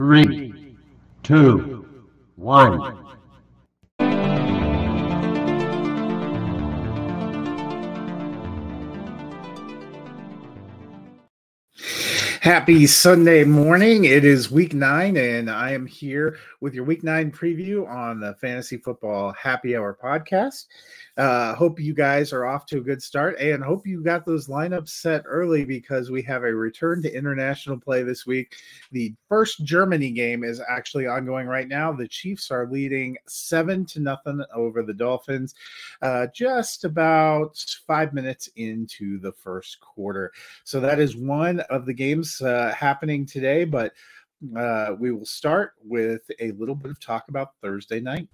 Three, two, one. Happy Sunday morning. It is week nine, and I am here with your week nine preview on the Fantasy Football Happy Hour podcast. Uh, hope you guys are off to a good start and hope you got those lineups set early because we have a return to international play this week. The first Germany game is actually ongoing right now. The Chiefs are leading seven to nothing over the Dolphins, uh, just about five minutes into the first quarter. So that is one of the games uh, happening today, but uh, we will start with a little bit of talk about Thursday night.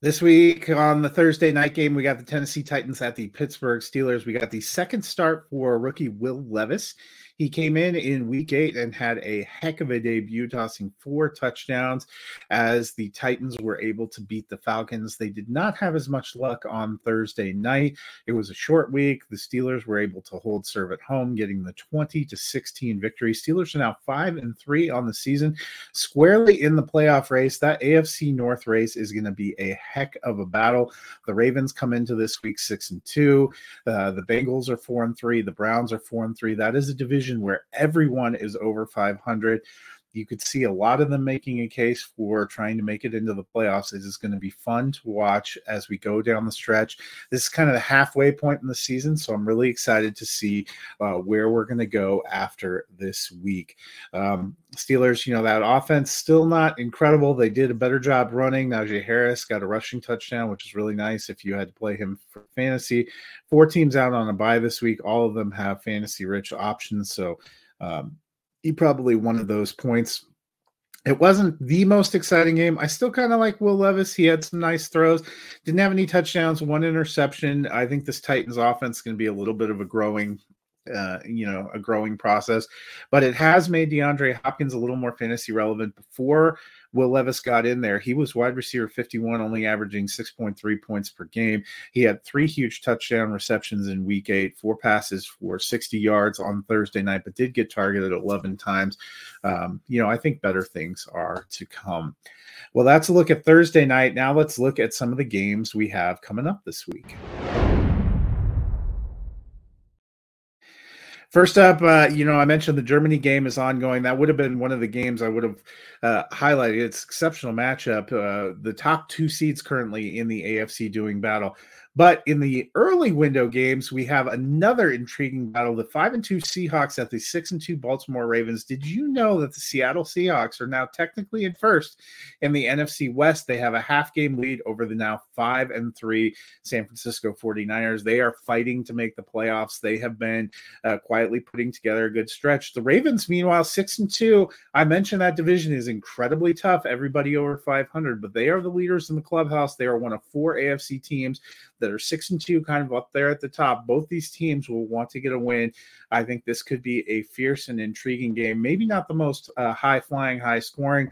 This week on the Thursday night game, we got the Tennessee Titans at the Pittsburgh Steelers. We got the second start for rookie Will Levis. He came in in week eight and had a heck of a debut, tossing four touchdowns as the Titans were able to beat the Falcons. They did not have as much luck on Thursday night. It was a short week. The Steelers were able to hold serve at home, getting the 20 to 16 victory. Steelers are now five and three on the season, squarely in the playoff race. That AFC North race is going to be a heck of a battle. The Ravens come into this week six and two. Uh, the Bengals are four and three. The Browns are four and three. That is a division division where everyone is over 500 you could see a lot of them making a case for trying to make it into the playoffs. It is going to be fun to watch as we go down the stretch. This is kind of the halfway point in the season, so I'm really excited to see uh, where we're going to go after this week. Um, Steelers, you know, that offense still not incredible. They did a better job running. Najee Harris got a rushing touchdown, which is really nice if you had to play him for fantasy. Four teams out on a bye this week. All of them have fantasy rich options. So, um, he probably one of those points. It wasn't the most exciting game. I still kind of like Will Levis. He had some nice throws. Didn't have any touchdowns, one interception. I think this Titans offense is going to be a little bit of a growing uh, you know, a growing process, but it has made DeAndre Hopkins a little more fantasy relevant. Before Will Levis got in there, he was wide receiver 51, only averaging 6.3 points per game. He had three huge touchdown receptions in week eight, four passes for 60 yards on Thursday night, but did get targeted 11 times. Um, you know, I think better things are to come. Well, that's a look at Thursday night. Now let's look at some of the games we have coming up this week. First up, uh, you know, I mentioned the Germany game is ongoing. That would have been one of the games I would have uh, highlighted. It's exceptional matchup. Uh, the top two seeds currently in the AFC doing battle. But in the early window games, we have another intriguing battle: the five and two Seahawks at the six and two Baltimore Ravens. Did you know that the Seattle Seahawks are now technically in first in the NFC West? They have a half game lead over the now five and three San Francisco 49ers. They are fighting to make the playoffs. They have been uh, quietly putting together a good stretch. The Ravens, meanwhile, six and two. I mentioned that division is incredibly tough. Everybody over 500, but they are the leaders in the clubhouse. They are one of four AFC teams that are six and two, kind of up there at the top. Both these teams will want to get a win. I think this could be a fierce and intriguing game. Maybe not the most uh, high flying, high scoring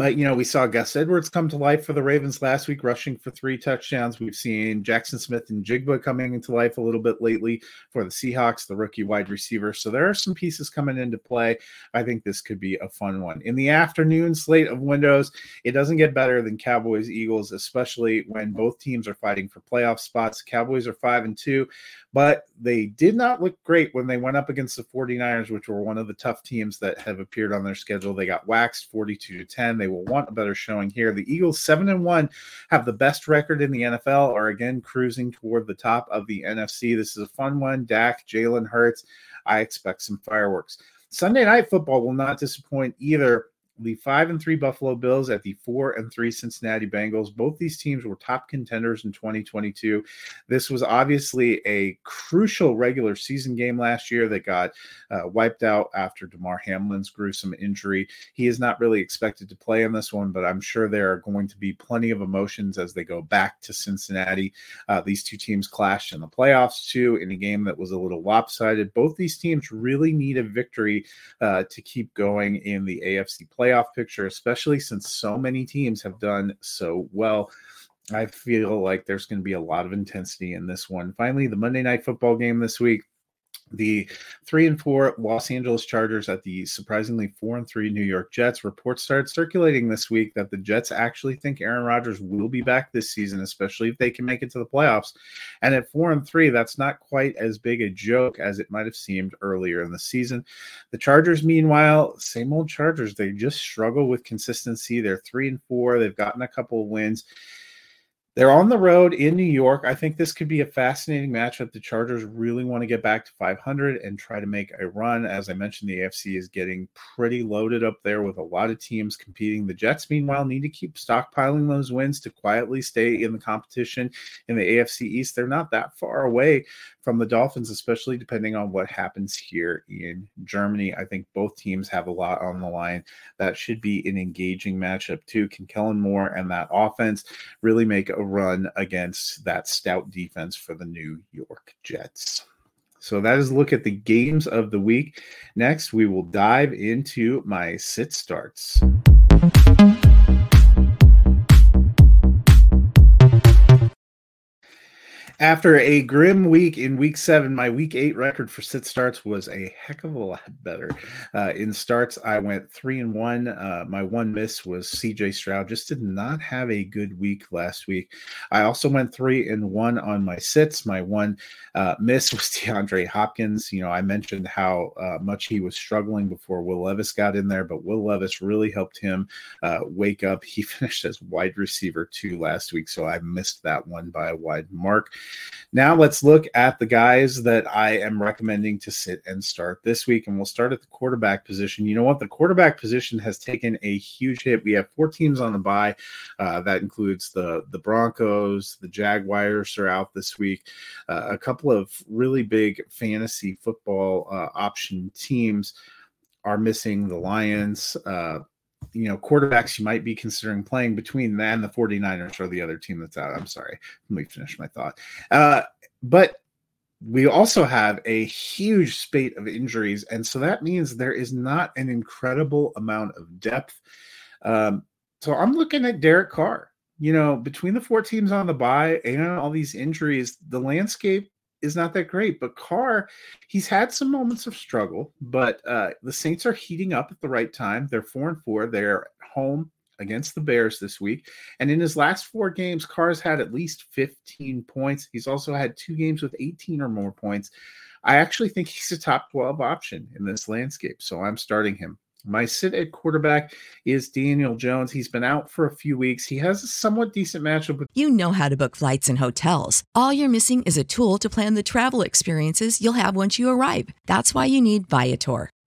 but you know, we saw Gus Edwards come to life for the Ravens last week, rushing for three touchdowns. We've seen Jaxon Smith-Njigba coming into life a little bit lately for the Seahawks, the rookie wide receiver. So there are some pieces coming into play. I think this could be a fun one. In the afternoon slate of windows, it doesn't get better than Cowboys Eagles, especially when both teams are fighting for playoff spots. Cowboys are five and two but they did not look great when they went up against the 49ers, which were one of the tough teams that have appeared on their schedule. They got waxed 42 to 10. They will want a better showing here. The Eagles, 7 and 1, have the best record in the NFL, are again cruising toward the top of the NFC. This is a fun one. Dak, Jalen Hurts. I expect some fireworks. Sunday night football will not disappoint either the five and three Buffalo Bills at the four and three Cincinnati Bengals. Both these teams were top contenders in 2022. This was obviously a crucial regular season game last year that got uh, wiped out after Damar Hamlin's gruesome injury. He is not really expected to play in this one, but I'm sure there are going to be plenty of emotions as they go back to Cincinnati. Uh, these two teams clashed in the playoffs too in a game that was a little lopsided. Both these teams really need a victory uh, to keep going in the AFC playoffs playoff picture, especially since so many teams have done so well. I feel like there's going to be a lot of intensity in this one. Finally, the Monday night football game this week the three and four Los Angeles Chargers at the surprisingly four and three New York Jets. Reports started circulating this week that the Jets actually think Aaron Rodgers will be back this season, especially if they can make it to the playoffs. And at four and three, that's not quite as big a joke as it might have seemed earlier in the season. The Chargers, meanwhile, same old Chargers. They just struggle with consistency. They're three and four. They've gotten a couple of wins. They're on the road in New York. I think this could be a fascinating matchup. The Chargers really want to get back to 500 and try to make a run. As I mentioned, the AFC is getting pretty loaded up there with a lot of teams competing. The Jets, meanwhile, need to keep stockpiling those wins to quietly stay in the competition in the AFC East. They're not that far away from the Dolphins, especially depending on what happens here in Germany. I think both teams have a lot on the line. That should be an engaging matchup, too. Can Kellen Moore and that offense really make a run against that stout defense for the New York Jets? So that is a look at the games of the week. Next, we will dive into my sit starts. After a grim week in week seven, my week eight record for sit starts was a heck of a lot better. Uh, in starts, I went three and one. Uh, my one miss was CJ Stroud. Just did not have a good week last week. I also went three and one on my sits. My one uh, miss was DeAndre Hopkins. You know, I mentioned how uh, much he was struggling before Will Levis got in there, but Will Levis really helped him uh, wake up. He finished as wide receiver two last week, so I missed that one by a wide mark. Now let's look at the guys that I am recommending to sit and start this week. And we'll start at the quarterback position. You know what? The quarterback position has taken a huge hit. We have four teams on the bye. Uh, that includes the, the Broncos, the Jaguars are out this week. Uh, a couple of really big fantasy football uh, option teams are missing the Lions. Uh, you know, quarterbacks you might be considering playing between that and the 49ers or the other team that's out. I'm sorry. Let me finish my thought. Uh, but we also have a huge spate of injuries. And so that means there is not an incredible amount of depth. Um, so I'm looking at Derek Carr. You know, between the four teams on the bye and all these injuries, the landscape is not that great. But Carr, he's had some moments of struggle, but uh, the Saints are heating up at the right time. They're four and four. They're home against the Bears this week. And in his last four games, Carr's had at least 15 points. He's also had two games with 18 or more points. I actually think he's a top 12 option in this landscape. So I'm starting him. My sit at quarterback is Daniel Jones. He's been out for a few weeks. He has a somewhat decent matchup with. You know how to book flights and hotels. All you're missing is a tool to plan the travel experiences you'll have once you arrive. That's why you need Viator.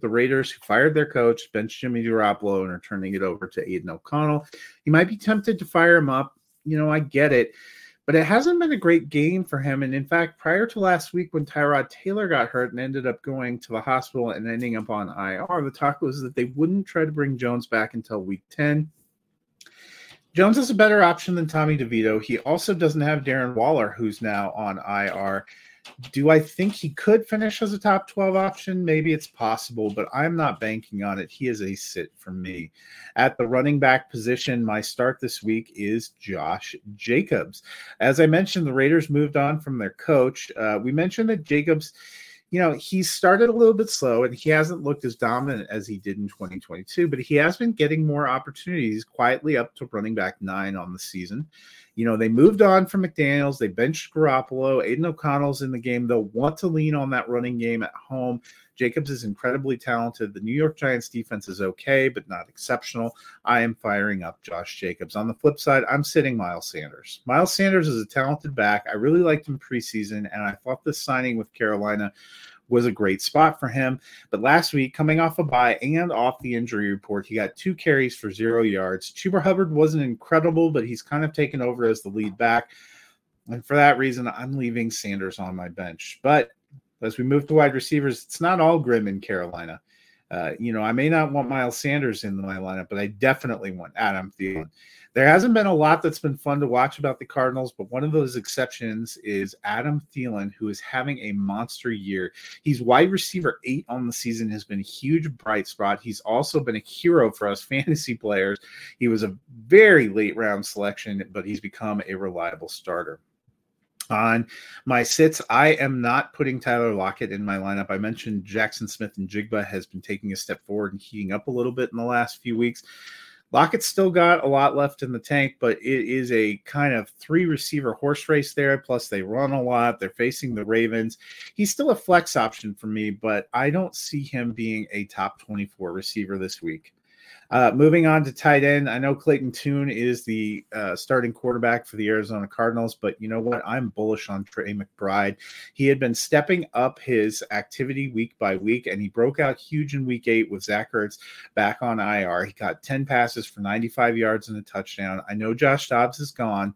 The Raiders who fired their coach, benched Jimmy Garoppolo, and are turning it over to Aidan O'Connell. You might be tempted to fire him up. You know, I get it, but it hasn't been a great game for him. And in fact, prior to last week when Tyrod Taylor got hurt and ended up going to the hospital and ending up on IR, the talk was that they wouldn't try to bring Jones back until week 10. Jones is a better option than Tommy DeVito. He also doesn't have Darren Waller, who's now on IR. Do I think he could finish as a top 12 option? Maybe it's possible, but I'm not banking on it. He is a sit for me. At the running back position, my start this week is Josh Jacobs. As I mentioned, the Raiders moved on from their coach. Uh, we mentioned that Jacobs you know, he started a little bit slow and he hasn't looked as dominant as he did in 2022, but he has been getting more opportunities quietly up to running back nine on the season. You know, they moved on from McDaniels, they benched Garoppolo, Aidan O'Connell's in the game. They'll want to lean on that running game at home. Jacobs is incredibly talented. The New York Giants defense is okay, but not exceptional. I am firing up Josh Jacobs. On the flip side, I'm sitting Miles Sanders. Miles Sanders is a talented back. I really liked him preseason, and I thought this signing with Carolina was a great spot for him. But last week, coming off a bye and off the injury report, he got two carries for zero yards. Chuba Hubbard wasn't incredible, but he's kind of taken over as the lead back. And for that reason, I'm leaving Sanders on my bench. But as we move to wide receivers, it's not all grim in Carolina. Uh, you know, I may not want Miles Sanders in my lineup, but I definitely want Adam Thielen. There hasn't been a lot that's been fun to watch about the Cardinals, but one of those exceptions is Adam Thielen, who is having a monster year. He's wide receiver eight on the season, has been a huge bright spot. He's also been a hero for us fantasy players. He was a very late round selection, but he's become a reliable starter. On my sits, I am not putting Tyler Lockett in my lineup. I mentioned Jaxon Smith-Njigba has been taking a step forward and heating up a little bit in the last few weeks. Lockett's still got a lot left in the tank, but it is a kind of three receiver horse race there. Plus, they run a lot. They're facing the Ravens. He's still a flex option for me, but I don't see him being a top 24 receiver this week. Uh, moving on to tight end, I know Clayton Tune is the uh, starting quarterback for the Arizona Cardinals, but you know what? I'm bullish on Trey McBride. He had been stepping up his activity week by week, and he broke out huge in week eight with Zach Ertz back on IR. He got 10 passes for 95 yards and a touchdown. I know Josh Dobbs is gone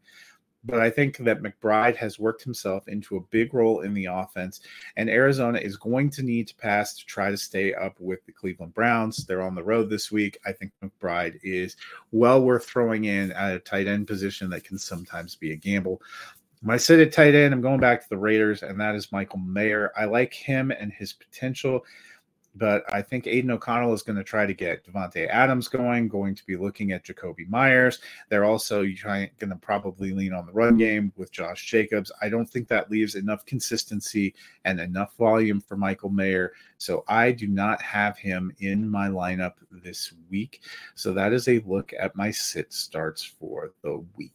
but I think that McBride has worked himself into a big role in the offense, and Arizona is going to need to pass to try to stay up with the Cleveland Browns. They're on the road this week. I think McBride is well worth throwing in at a tight end position that can sometimes be a gamble. My sit at tight end, I'm going back to the Raiders, and that is Michael Mayer. I like him and his potential but I think Aidan O'Connell is going to try to get Davante Adams going, going to be looking at Jakobi Meyers. They're also going to probably lean on the run game with Josh Jacobs. I don't think that leaves enough consistency and enough volume for Michael Mayer. So I do not have him in my lineup this week. So that is a look at my sit starts for the week.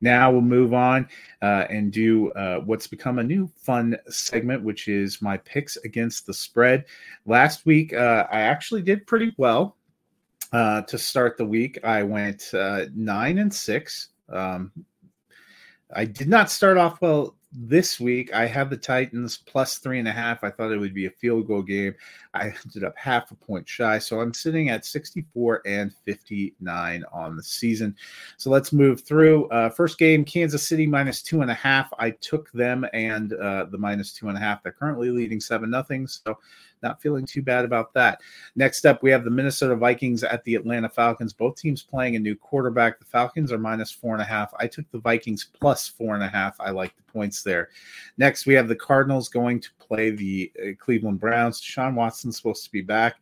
Now we'll move on uh, and do uh, what's become a new fun segment, which is my picks against the spread. Last week, uh, I actually did pretty well. Uh, to start the week, I went uh, nine and six. Um, I did not start off well this week I have the Titans plus three and a half. I thought it would be a field goal game. I ended up half a point shy. So I'm sitting at 64 and 59 on the season. So let's move through. Uh, first game, Kansas City minus two and a half. I took them and uh, the minus two and a half. They're currently leading seven nothing. So not feeling too bad about that. Next up, we have the Minnesota Vikings at the Atlanta Falcons. Both teams playing a new quarterback. The Falcons are minus four and a half. I took the Vikings plus four and a half. I like the points there. Next, we have the Cardinals going to play the uh, Cleveland Browns. Sean Watson's supposed to be back.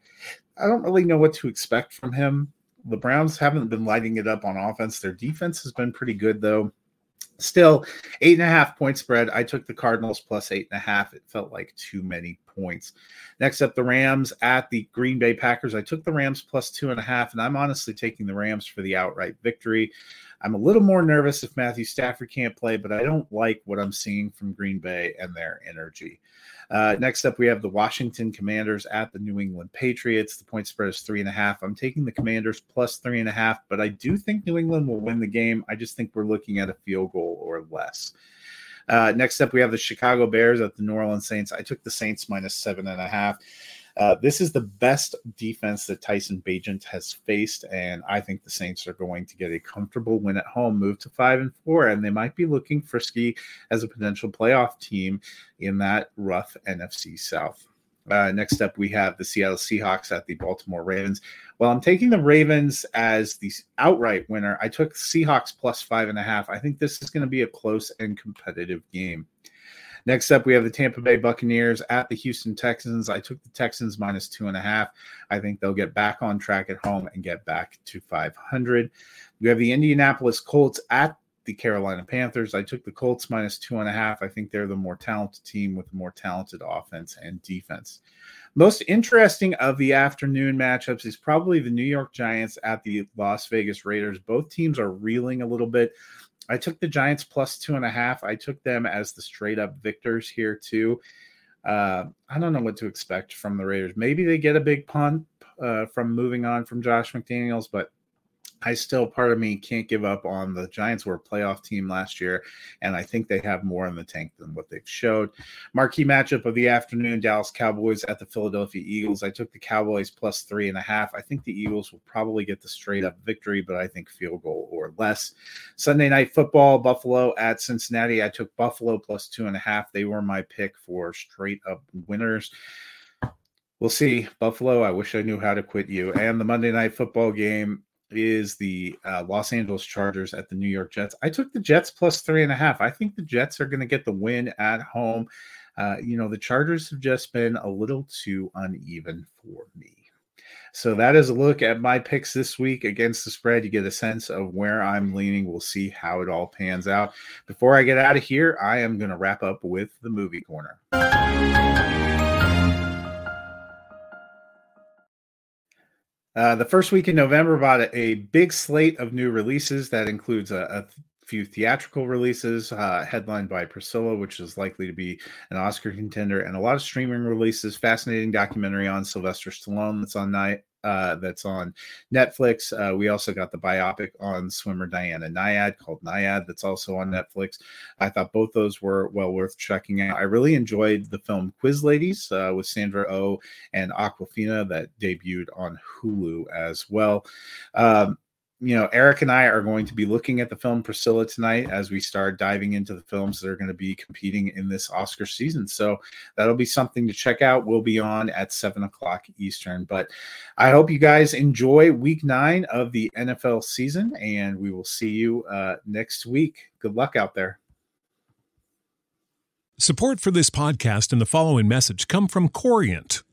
I don't really know what to expect from him. The Browns haven't been lighting it up on offense. Their defense has been pretty good, though. Still, eight and a half point spread. I took the Cardinals plus eight and a half. It felt like too many points. Next up, the Rams at the Green Bay Packers. I took the Rams plus two and a half, and I'm honestly taking the Rams for the outright victory. I'm a little more nervous if Matthew Stafford can't play, but I don't like what I'm seeing from Green Bay and their energy. Uh, next up, we have the Washington Commanders at the New England Patriots. The point spread is three and a half. I'm taking the Commanders plus three and a half, but I do think New England will win the game. I just think we're looking at a field goal or less. Uh, next up, we have the Chicago Bears at the New Orleans Saints. I took the Saints minus seven and a half. Uh, this is the best defense that Tyson Bagent has faced, and I think the Saints are going to get a comfortable win at home, move to five and four, and they might be looking frisky as a potential playoff team in that rough NFC South. Uh, next up, we have the Seattle Seahawks at the Baltimore Ravens. Well, I'm taking the Ravens as the outright winner. I took Seahawks plus five and a half. I think this is going to be a close and competitive game. Next up, we have the Tampa Bay Buccaneers at the Houston Texans. I took the Texans minus two and a half. I think they'll get back on track at home and get back to 500. We have the Indianapolis Colts at the Carolina Panthers. I took the Colts minus two and a half. I think they're the more talented team with a more talented offense and defense. Most interesting of the afternoon matchups is probably the New York Giants at the Las Vegas Raiders. Both teams are reeling a little bit. I took the Giants plus two and a half. I took them as the straight up victors here too. Uh, I don't know what to expect from the Raiders. Maybe they get a big punt uh, from moving on from Josh McDaniels, but I still, part of me can't give up on the Giants were a playoff team last year, and I think they have more in the tank than what they've showed. Marquee matchup of the afternoon: Dallas Cowboys at the Philadelphia Eagles. I took the Cowboys plus three and a half. I think the Eagles will probably get the straight up victory, but I think field goal or less. Sunday night football: Buffalo at Cincinnati. I took Buffalo plus two and a half. They were my pick for straight up winners. We'll see. Buffalo, I wish I knew how to quit you. And the Monday night football game is the uh, Los Angeles Chargers at the New York Jets. I took the Jets plus three and a half. I think the Jets are going to get the win at home. Uh, you know, the Chargers have just been a little too uneven for me. So that is a look at my picks this week against the spread. You get a sense of where I'm leaning. We'll see how it all pans out. Before I get out of here, I am going to wrap up with the movie corner. Uh, the first week in November brought a, a, big slate of new releases that includes a, a few theatrical releases, uh, headlined by Priscilla, which is likely to be an Oscar contender, and a lot of streaming releases. Fascinating documentary on Sylvester Stallone that's on night uh, that's on Netflix. Uh, we also got the biopic on swimmer Diana Nyad called Nyad that's also on Netflix. I thought both those were well worth checking out. I really enjoyed the film Quiz Ladies uh, with Sandra O oh and Awkwafina that debuted on Hulu as well. Um, you know, Eric and I are going to be looking at the film Priscilla tonight as we start diving into the films that are going to be competing in this Oscar season. So that'll be something to check out. We'll be on at seven o'clock Eastern. But I hope you guys enjoy week nine of the NFL season, and we will see you uh, next week. Good luck out there. Support for this podcast and the following message come from Corient